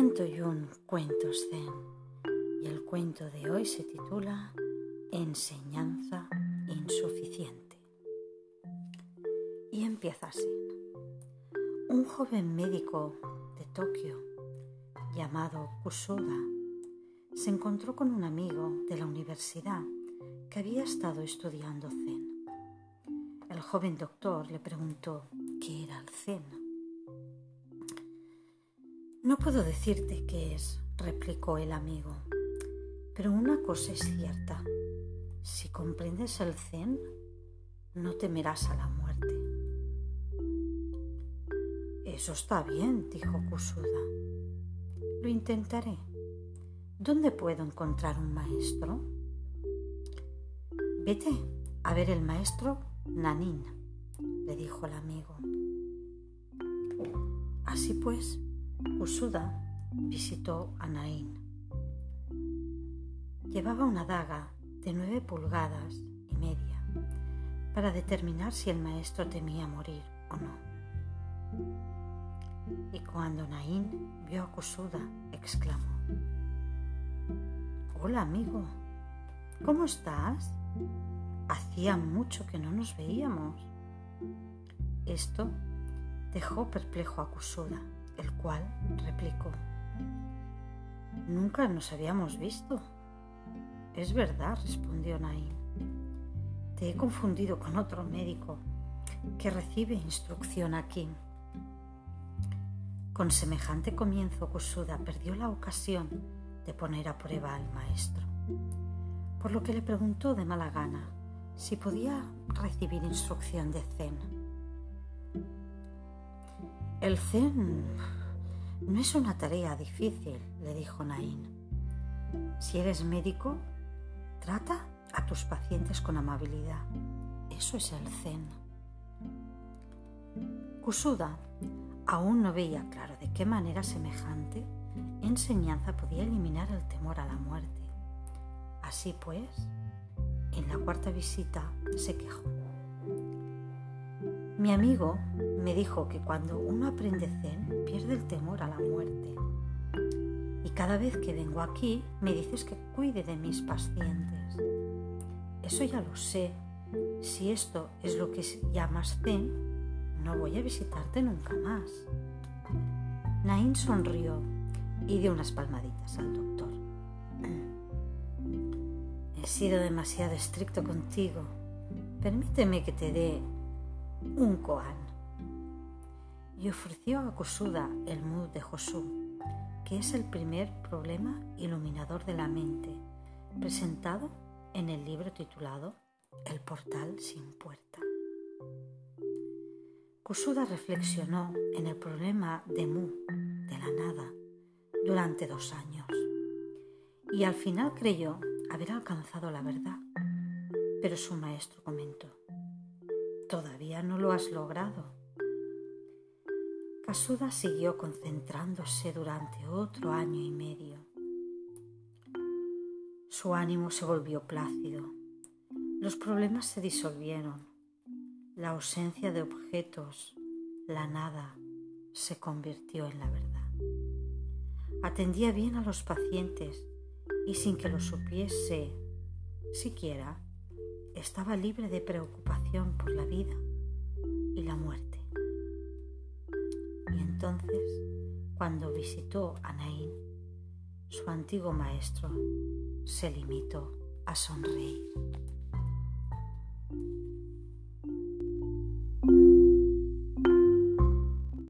101 cuentos zen y el cuento de hoy se titula Enseñanza insuficiente. Y empieza así. Un joven médico de Tokio llamado Kusuda se encontró con un amigo de la universidad que había estado estudiando zen. El joven doctor le preguntó qué era el zen no puedo decirte qué es, replicó el amigo, pero una cosa es cierta. Si comprendes el zen, no temerás a la muerte. Eso está bien, dijo Kusuda. Lo intentaré. ¿Dónde puedo encontrar un maestro? Vete a ver el maestro Nanin, le dijo el amigo. Así pues, Usuda visitó a Nain. Llevaba una daga de nueve pulgadas y media para determinar si el maestro temía morir o no. Y cuando Nain vio a Kusuda, exclamó, Hola amigo, ¿cómo estás? Hacía mucho que no nos veíamos. Esto dejó perplejo a Kusuda el cual replicó, Nunca nos habíamos visto. Es verdad, respondió Naim. Te he confundido con otro médico que recibe instrucción aquí. Con semejante comienzo, Kusuda perdió la ocasión de poner a prueba al maestro, por lo que le preguntó de mala gana si podía recibir instrucción de Zen. El zen no es una tarea difícil, le dijo Nain. Si eres médico, trata a tus pacientes con amabilidad. Eso es el zen. Kusuda aún no veía claro de qué manera semejante enseñanza podía eliminar el temor a la muerte. Así pues, en la cuarta visita se quejó. Mi amigo me dijo que cuando uno aprende zen pierde el temor a la muerte. Y cada vez que vengo aquí me dices que cuide de mis pacientes. Eso ya lo sé. Si esto es lo que llamas zen, no voy a visitarte nunca más. Nain sonrió y dio unas palmaditas al doctor. He sido demasiado estricto contigo. Permíteme que te dé un koan. Y ofreció a Kusuda el mood de Josu, que es el primer problema iluminador de la mente, presentado en el libro titulado El portal sin puerta. Kusuda reflexionó en el problema de Mu, de la nada, durante dos años y al final creyó haber alcanzado la verdad, pero su maestro comentó, Todavía no lo has logrado. Kasuda siguió concentrándose durante otro año y medio. Su ánimo se volvió plácido. Los problemas se disolvieron. La ausencia de objetos, la nada, se convirtió en la verdad. Atendía bien a los pacientes y sin que lo supiese siquiera, estaba libre de preocupación por la vida y la muerte. Y entonces, cuando visitó a Naín, su antiguo maestro se limitó a sonreír.